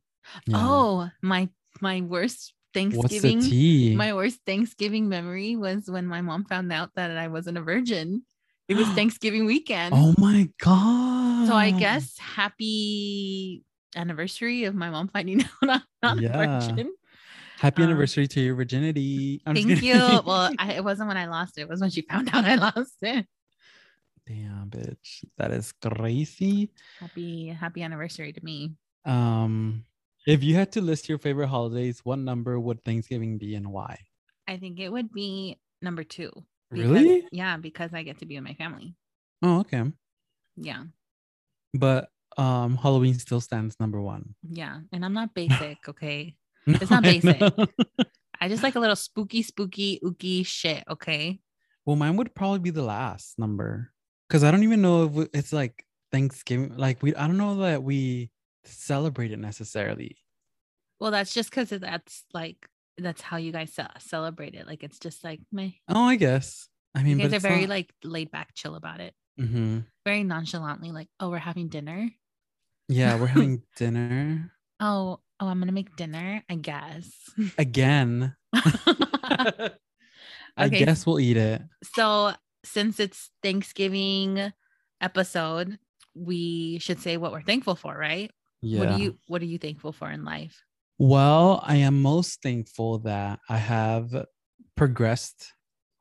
Yeah. Oh, my my worst what's the Thanksgiving tea? my worst Thanksgiving memory was when my mom found out that I wasn't a virgin. It was [GASPS] Thanksgiving weekend. oh my god. So I guess happy anniversary of my mom finding [LAUGHS] out I'm not Yeah. a virgin. Happy um, anniversary to your virginity. [LAUGHS] I'm Thank you. Well, [LAUGHS] I, it wasn't when I lost it. It was when she found out I lost it. damn bitch. That is crazy. Happy happy anniversary to me. Um if you had to list your favorite holidays, what number would Thanksgiving be and why? I think it would be number two. because- Really? Yeah, because I get to be with my family. Oh, okay. Yeah. But um Halloween still stands number one. Yeah. And I'm not basic, okay? No, It's not [LAUGHS] basic. know. I just like a little spooky, spooky, ooky shit, okay? well, mine would probably be the last number because I don't even know if we- it's like Thanksgiving. Like we, I don't know that we celebrate it necessarily. Well, that's just because that's like that's how you guys celebrate it. Like it's just like meh. Oh, I guess. I mean, you guys are very not- like laid back, chill about it. Mhm. Very nonchalantly, like, oh, we're having dinner. Yeah, we're having [LAUGHS] dinner Oh, oh, I'm gonna make dinner, I guess. [LAUGHS] again. [LAUGHS] I guess we'll eat it. so since it's Thanksgiving episode, we should say what we're thankful for, right? Yeah. What are you what are you thankful for in life? Well, I am most thankful that I have progressed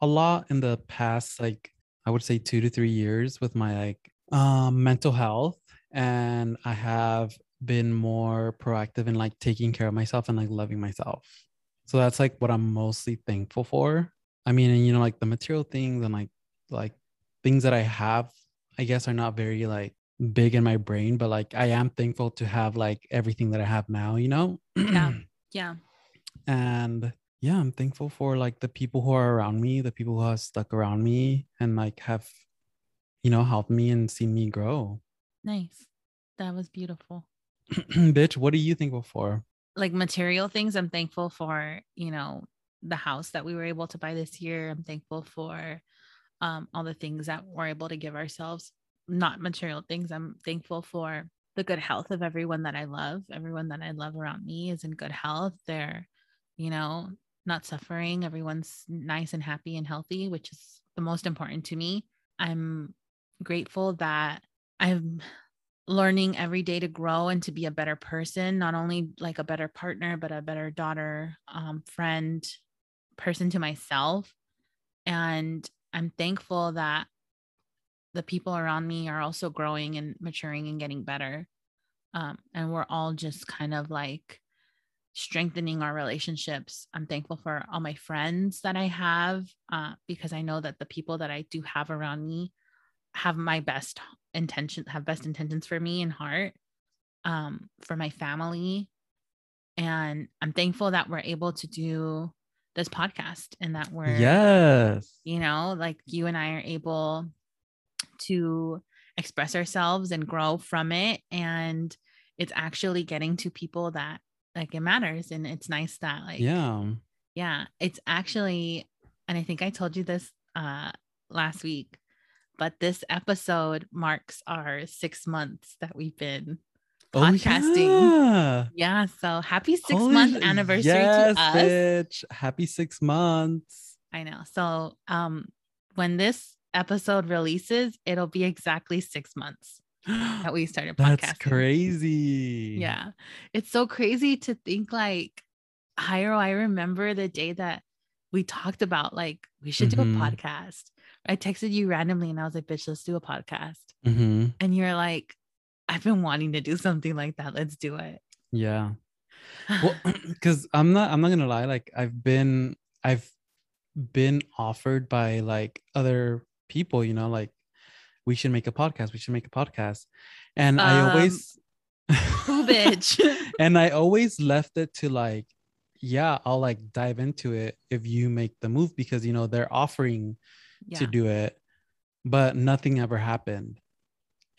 a lot in the past, like I would say two to three years with my like um, mental health, and I have been more proactive in like taking care of myself and like loving myself. So that's like what I'm mostly thankful for. I mean, and you know, like the material things and like like things that I have, I guess, are not very like big in my brain, but like I am thankful to have like everything that I have now, you know? Yeah. [CLEARS THROAT] Yeah. and yeah, I'm thankful for like the people who are around me, the people who have stuck around me and like have, you know, helped me and seen me grow. Nice. That was beautiful. [CLEARS THROAT] Bitch, what are you thankful for? like material things i'm thankful for you know the house that we were able to buy this year i'm thankful for um, all the things that we're able to give ourselves not material things i'm thankful for the good health of everyone that i love. Everyone that i love around me is in good health. They're you know not suffering. Everyone's nice and happy and healthy which is the most important to me. I'm grateful that i'm learning every day to grow and to be a better person, not only like a better partner, but a better daughter, um, friend, person to myself. And I'm thankful that the people around me are also growing and maturing and getting better. Um, and we're all just kind of like strengthening our relationships. I'm thankful for all my friends that I have uh, because I know that the people that I do have around me have my best intention, have best intentions for me in heart, um, for my family. And I'm thankful that we're able to do this podcast and that we're, yes, you know, like you and I are able to express ourselves and grow from it. And it's actually getting to people that like it matters. And it's nice that, like, yeah, yeah, it's actually, and I think I told you this uh last week, but this episode marks our six months that we've been Oh, podcasting. yeah. yeah. So happy six Holy month anniversary yes, to us. bitch. Happy six months. I know. So um when this episode releases, it'll be exactly six months [GASPS] that we started podcasting. That's crazy. Yeah. It's so crazy to think like Jairo, I remember the day that we talked about like we should do a Mhm. podcast. I texted you randomly and I was like, bitch, let's do a podcast. hmm And you're like, I've been wanting to do something like that. Let's do it. Yeah. Well, [SIGHS] [CLEARS THROAT] because I'm not I'm not gonna lie, like I've been I've been offered by like other people, you know, like we should make a podcast, we should make a podcast. And I Um, always [LAUGHS] Who bitch? [LAUGHS] and I always left it to like, yeah, I'll like dive into it if you make the move because you know they're offering yeah. to do it, but nothing ever happened.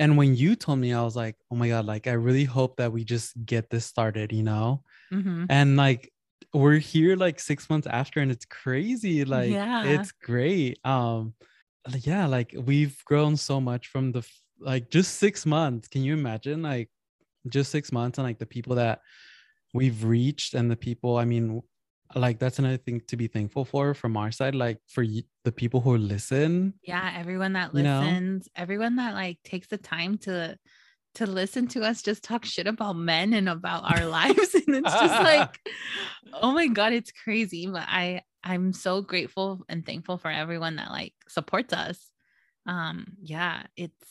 And when you told me, I was like, oh my God, like I really hope that we just get this started, you know? Mhm. And like we're here like six months after, and it's crazy. Like Yeah. it's great. Um, yeah, like we've grown so much from the like just six months. Can you imagine? Like just six months and like the people that we've reached and the people, I mean, like that's another thing to be thankful for from our side, like for y- the people who listen. Yeah, everyone that You know? listens, everyone that like takes the time to to listen to us just talk shit about men and about our [LAUGHS] lives [LAUGHS] and it's just like [LAUGHS] oh my god, it's crazy, but I I'm so grateful and thankful for everyone that like supports us. Um yeah, it's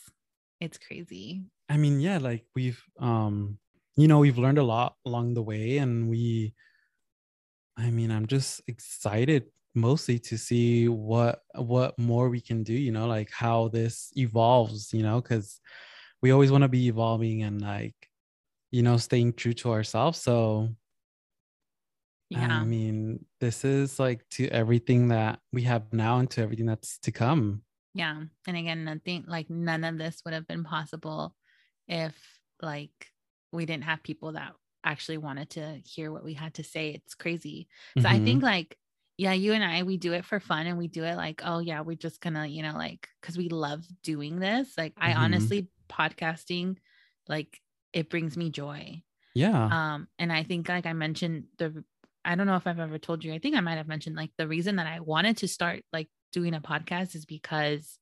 it's crazy. I mean, yeah, like we've um, you know, we've learned a lot along the way, and we I mean, I'm just excited mostly to see what what more we can do, you know, like how this evolves, you know, because we always want to be evolving and like, you know, staying true to ourselves. So Yeah. I mean, this is like to everything that we have now and to everything that's to come. Yeah. And again, nothing like none of this would have been possible if like we didn't have people that actually wanted to hear what we had to say. It's crazy. So I Mhm. think like, yeah, you and I, we do it for fun and we do it like, oh yeah, we're just gonna, you know, like, cause we love doing this. Like I Mhm. honestly podcasting, like it brings me joy. yeah. Um, and I think like I mentioned the I don't know if I've ever told you, I think I might have mentioned like the reason that I wanted to start like doing a podcast is because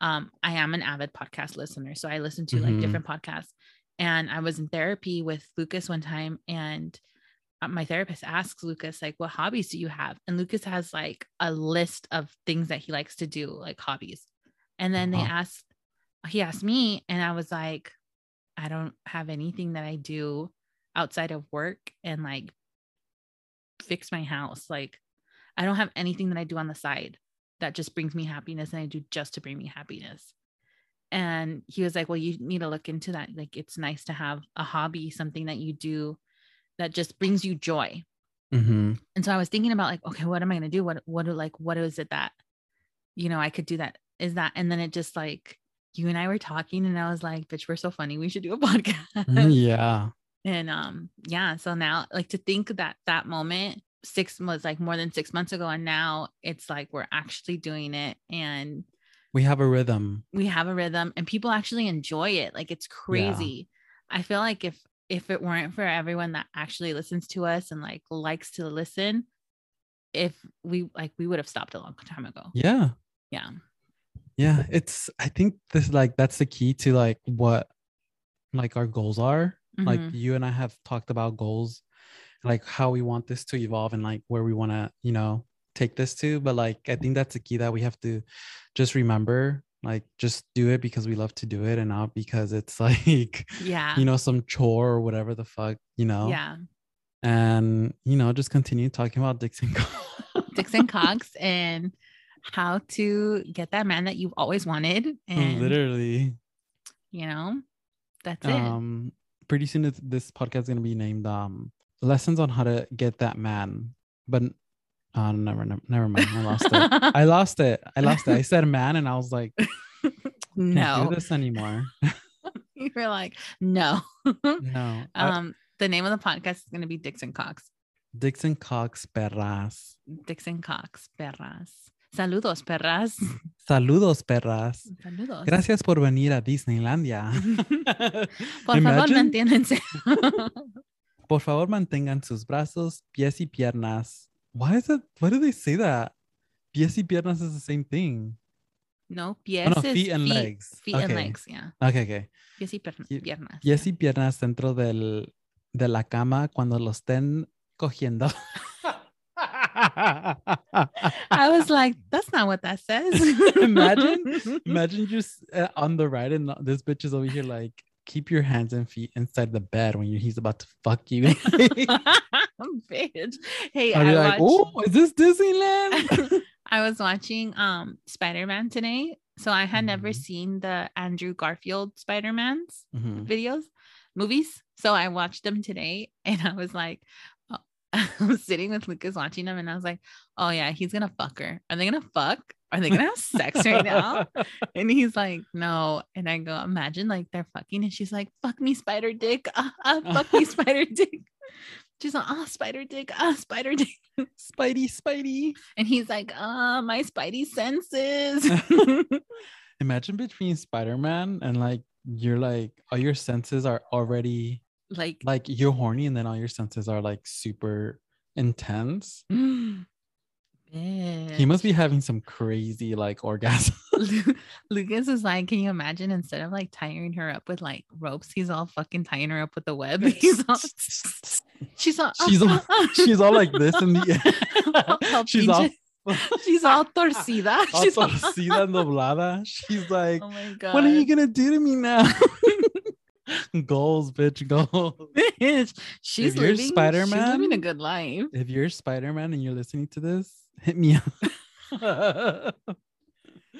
um I am an avid podcast listener. So I listen to like Mhm. different podcasts. And I was in therapy with Lucas one time and uh, my therapist asks Lucas like what hobbies do you have? And Lucas has like a list of things that he likes to do, like hobbies. And then they Wow. asked he asked me and I was like I don't have anything that I do outside of work and like fix my house. Like I don't have anything that I do on the side that just brings me happiness and I do just to bring me happiness. And he was like, Well, you need to look into that. Like it's nice to have a hobby, something that you do that just brings you joy. hmm And so I was thinking about like, okay, what am I gonna do? What what do like what is it that you know I could do that? Is that and then it just like you and I were talking and I was like, bitch, we're so funny. We should do a [LAUGHS] podcast. Yeah. And um, yeah, so now like to think that that moment six was like more than six months ago, and now it's like we're actually doing it and We have a rhythm. we have a rhythm and people actually enjoy it. Like it's crazy. I feel like if if it weren't for everyone that actually listens to us and like likes to listen, if we like we would have stopped a long time ago. Yeah. Yeah. Yeah. It's I think this like that's the key to like what like our goals are. Like Mhm. you and I have talked about goals, like how we want this to evolve and like where we want to, you know, take this to. But like I think that's the key that we have to just remember, like just do it because we love to do it and not because it's [LAUGHS] like yeah. you know some chore or whatever the fuck, you know. Yeah. And you know, just continue talking about Dixon. Dixon Cox and how to get that man that you've always wanted. And Literally. you know, that's it. um pretty soon this podcast is gonna be named um lessons on how to get that man but uh never never, never mind i lost it [LAUGHS] i lost it i lost it i said man and i was like no. do this anymore [LAUGHS] You were like, no. no [LAUGHS] um, the name of the podcast is gonna be Dixon Cox. dixon cox perras Dixon Cox, perras. Saludos, perras. saludos perras Saludos. gracias por venir a disneylandia Por favor, manténganse. por favor mantengan sus brazos pies y piernas why is it why do they say that pies y piernas is the same thing no, oh, pies no is feet and legs Feet and legs, yeah. okay okay Pies y piernas. pies y piernas dentro del, de la cama cuando lo estén cogiendo. [LAUGHS] [LAUGHS] I was like, that's not what that says. [LAUGHS] Imagine- Imagine just uh, on the right and this bitch is over here like, keep your hands and feet inside the bed when you, he's about to fuck you. Bitch. [LAUGHS] Hey, I'll I like, watched, oh, is this Disneyland? [LAUGHS] [LAUGHS] I was watching um Spider-Man today. So I had never Mhm. seen the Andrew Garfield Spider-Man's Mhm. videos, movies. So I watched them today and I was like, oh, I was sitting with Lucas watching them and I was like, oh yeah, he's gonna fuck her. Are they gonna fuck? Are they gonna have sex right now? And he's like, no. And I go, imagine like they're fucking. And she's like, fuck me, spider dick. Ah, ah, fuck me, spider dick. She's like, ah, spider dick. Ah, spider dick. [LAUGHS] Spidey, Spidey. And he's like, ah, my spidey senses. [LAUGHS] [LAUGHS] Imagine between Spider-Man and like, you're like, all your senses are already like, like you're horny and then all your senses are like super intense. [GASPS] [GASPS] [GASPS] He must be having some crazy like orgasm. [LAUGHS] Lucas is like, can you imagine instead of like tying her up with like ropes, he's all fucking tying her up with the web. [LAUGHS] He's all, [LAUGHS] she's all, she's all, she's all like this in All the she's all, she's all torcida. all She's all, torcida and doblada. She's like, oh my god. what are you gonna do to me now? goals, bitch, goals. Bitch, she's you're living, she's living a good life. If you're Spider-Man and you're listening to this, hit me up. [LAUGHS]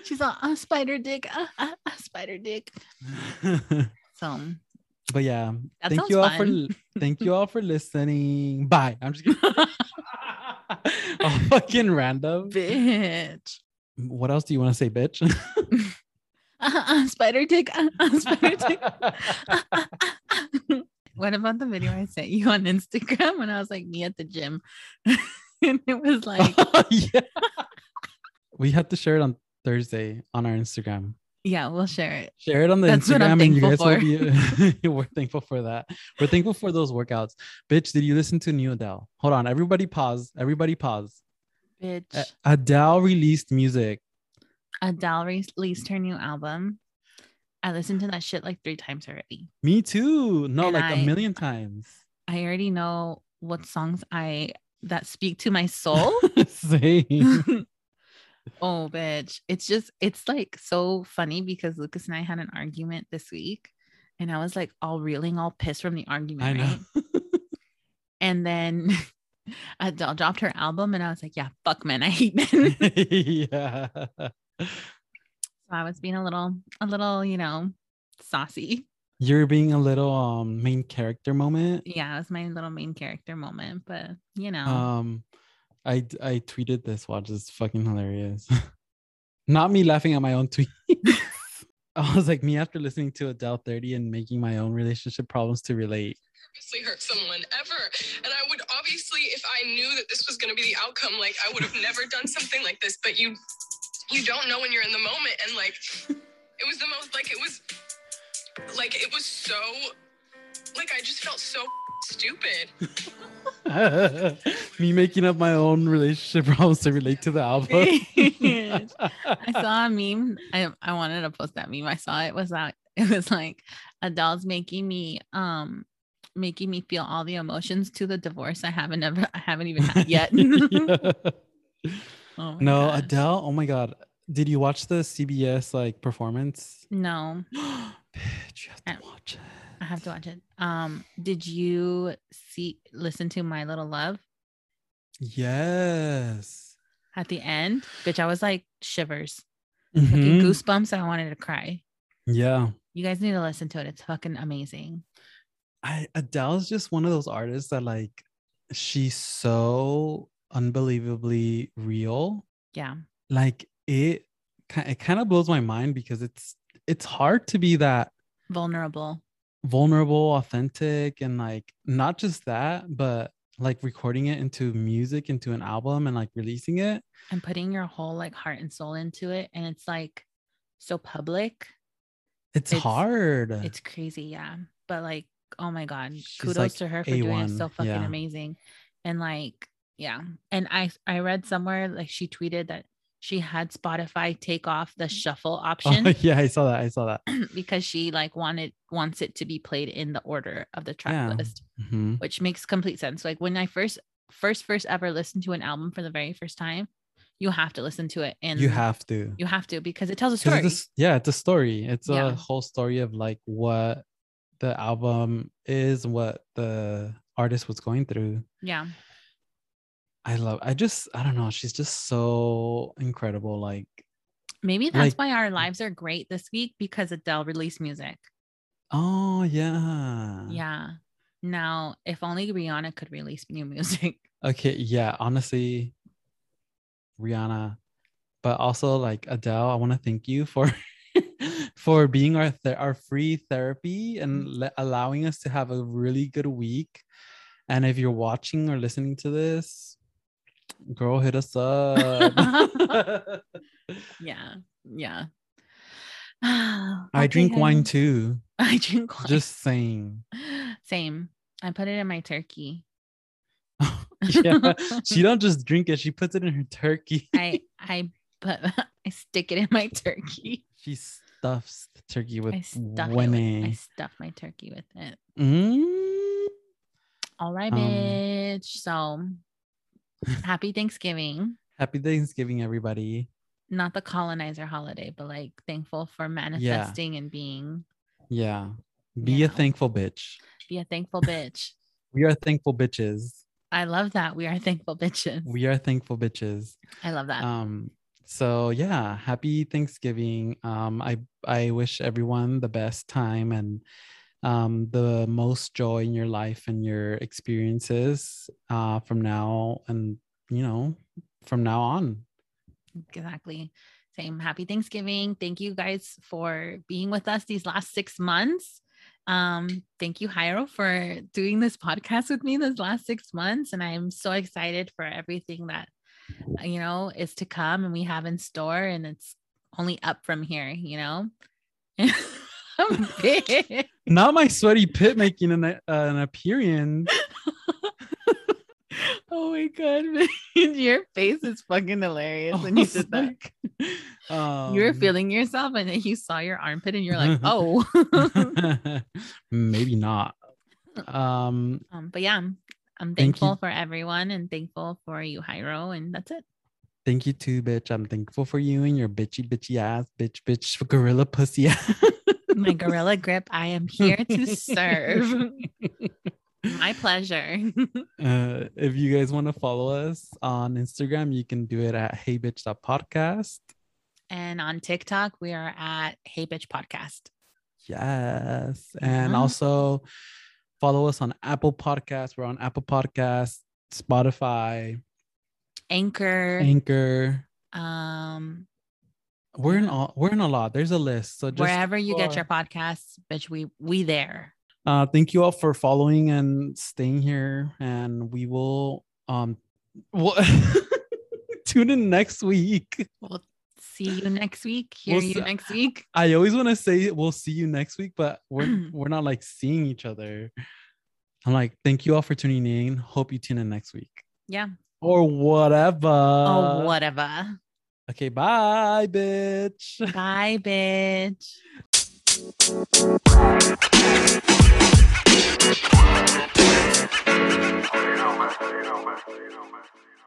She's all, ah, spider dick, ah, ah, ah, spider dick. So but yeah, that thank you all fun. for thank you all for listening. Bye. I'm just kidding. [LAUGHS] all fucking random. Bitch. What else do you want to say, bitch? Ah, [LAUGHS] spider dick, spider dick. What about the video I sent you on Instagram when I was like me at the gym? [LAUGHS] and it was like, [LAUGHS] yeah. We have to share it on Thursday on our Instagram. yeah, we'll share it. Share it on the That's what I'm Instagram and you guys will be [LAUGHS] we're thankful for that. We're thankful for those workouts. Bitch, did you listen to new Adele? Hold on, everybody pause. Everybody pause. Bitch. Adele released music. Adele released her new album. I listened to that shit like three times already. Me too. No, And like I- a million times. I already know what songs I that speak to my soul. [LAUGHS] Same. [LAUGHS] oh, bitch. It's just, it's like so funny because Lucas and I had an argument this week and I was like all reeling, all pissed from the argument. I know. Right? [LAUGHS] And then Adele dropped her album and I was like, yeah, fuck men. I hate men. yeah. so I was being a little, a little, you know, saucy. You're being a little um main character moment. Yeah, it was my little main character moment, but you know, Um, I I tweeted this. Watch, it's fucking hilarious. [LAUGHS] Not me laughing at my own tweet. [LAUGHS] [LAUGHS] I was like me after listening to Adele 30 and making my own relationship problems to relate. purposely hurt someone ever. And I would obviously, if I knew that this was going to be the outcome, like I would have never done something like this. But you, you don't know when you're in the moment, and like, it was the most, like it was, like it was so, like I just felt so stupid. [LAUGHS] me making up my own relationship problems to relate to the album. I saw a meme. I, I wanted to post that meme. I saw it was that [LAUGHS] it was like Adele's making me um making me feel all the emotions to the divorce I haven't ever I haven't even had yet. [LAUGHS] Oh my No, gosh. Adele. Oh my god. Did you watch the CBS like performance? No, [GASPS] Bitch, you have I- to watch it. I have to watch it. Um, did you see listen to My Little Love Yes. at the end? Bitch, I was like shivers, Mhm. goosebumps, I wanted to cry. Yeah. You guys need to listen to it. It's fucking amazing. I Adele's just one of those artists that like she's so unbelievably real. Yeah. Like it it kind of blows my mind because it's it's hard to be that Vulnerable. vulnerable, authentic, and like not just that, but like recording it into music, into an album and like releasing it. And putting your whole like heart and soul into it. And it's like so public. It's, It's- hard. It's crazy, yeah. But like, oh my god, She's, kudos like, to her for doing it so fucking yeah. amazing. And like, yeah. And I I read somewhere like she tweeted that she had Spotify take off the shuffle Oh, option [LAUGHS] yeah, I saw that. I saw that. [CLEARS THROAT] because she like wanted wants it to be played in the order of the track Yeah. list, Mhm. which makes complete sense. Like when I first first first ever listened to an album for the very first time, you have to listen to it and You have to. you have to because it tells a story. It's a yeah, it's a story. It's Yeah. a whole story of like what the album is, what the artist was going through. yeah. I love. I just. I don't know. She's just so incredible. Like. Maybe that's Like- why our lives are great this week because Adele released music. Oh yeah. Yeah. Now, if only Rihanna could release new [LAUGHS] music. Okay. Yeah. Honestly, Rihanna, but also like Adele. I want to thank you for. [LAUGHS] for being our th- our free therapy and Mm. le- allowing us to have a really good week and if you're watching or listening to this girl hit us up [LAUGHS] [LAUGHS] Yeah. Yeah. [SIGHS] i drink wine too [LAUGHS] I drink wine. just saying same. I put it in my turkey. yeah she don't just drink it she puts it in her turkey I I put I stick it in my turkey. she stuffs the turkey with I stuff with, I stuff my turkey with it. Mm. All right, Um, bitch. So happy Thanksgiving. happy thanksgiving everybody Not the colonizer holiday, but like thankful for manifesting and being yeah be You a know. thankful bitch be a thankful bitch. [LAUGHS] we are thankful bitches I love that. We are thankful bitches. we are thankful bitches I love that. um so yeah happy thanksgiving um i i wish everyone the best time and um the most joy in your life and your experiences uh from now and you know from now on exactly. Same. Happy Thanksgiving. Thank you guys for being with us these last six months. Um, thank you, Jairo, for doing this podcast with me this last six months. And I'm so excited for everything that you know is to come and we have in store, and it's only up from here, you know. [LAUGHS] Big. [LAUGHS] [LAUGHS] not my sweaty pit making an, uh, an appearance [LAUGHS] oh my god, your face is fucking hilarious when you was did that. like, um, you were feeling yourself and then you saw your armpit and you're like, oh. maybe not um um, but yeah, I'm, I'm Thank thankful for everyone and thankful for you, Jairo, and that's it. Thank you too, bitch. I'm thankful for you and your bitchy, bitchy ass, bitch, bitch, gorilla pussy ass. My [LAUGHS] gorilla grip, I am [LAUGHS] here to serve. My pleasure. [LAUGHS] uh, if you guys want to follow us on Instagram, you can do it at Hey Bitch Podcast. and on TikTok, we are at Hey Bitch Podcast. Yes. And Yeah. also follow us on Apple Podcasts. We're on Apple Podcasts, Spotify, Anchor. Anchor. um, We're in Yeah. all we're in a lot. There's a list. So just wherever you get your podcasts, bitch, we we there. uh thank you all for following and staying here and we will um what [LAUGHS] tune in next week We'll see you next week. Hear We'll you s- next week. i always want to say we'll see you next week but we're [CLEARS THROAT] we're not like seeing each other i'm like thank you all for tuning in hope you tune in next week Yeah. or whatever oh, whatever. Okay bye bitch Bye, bitch. you know, man.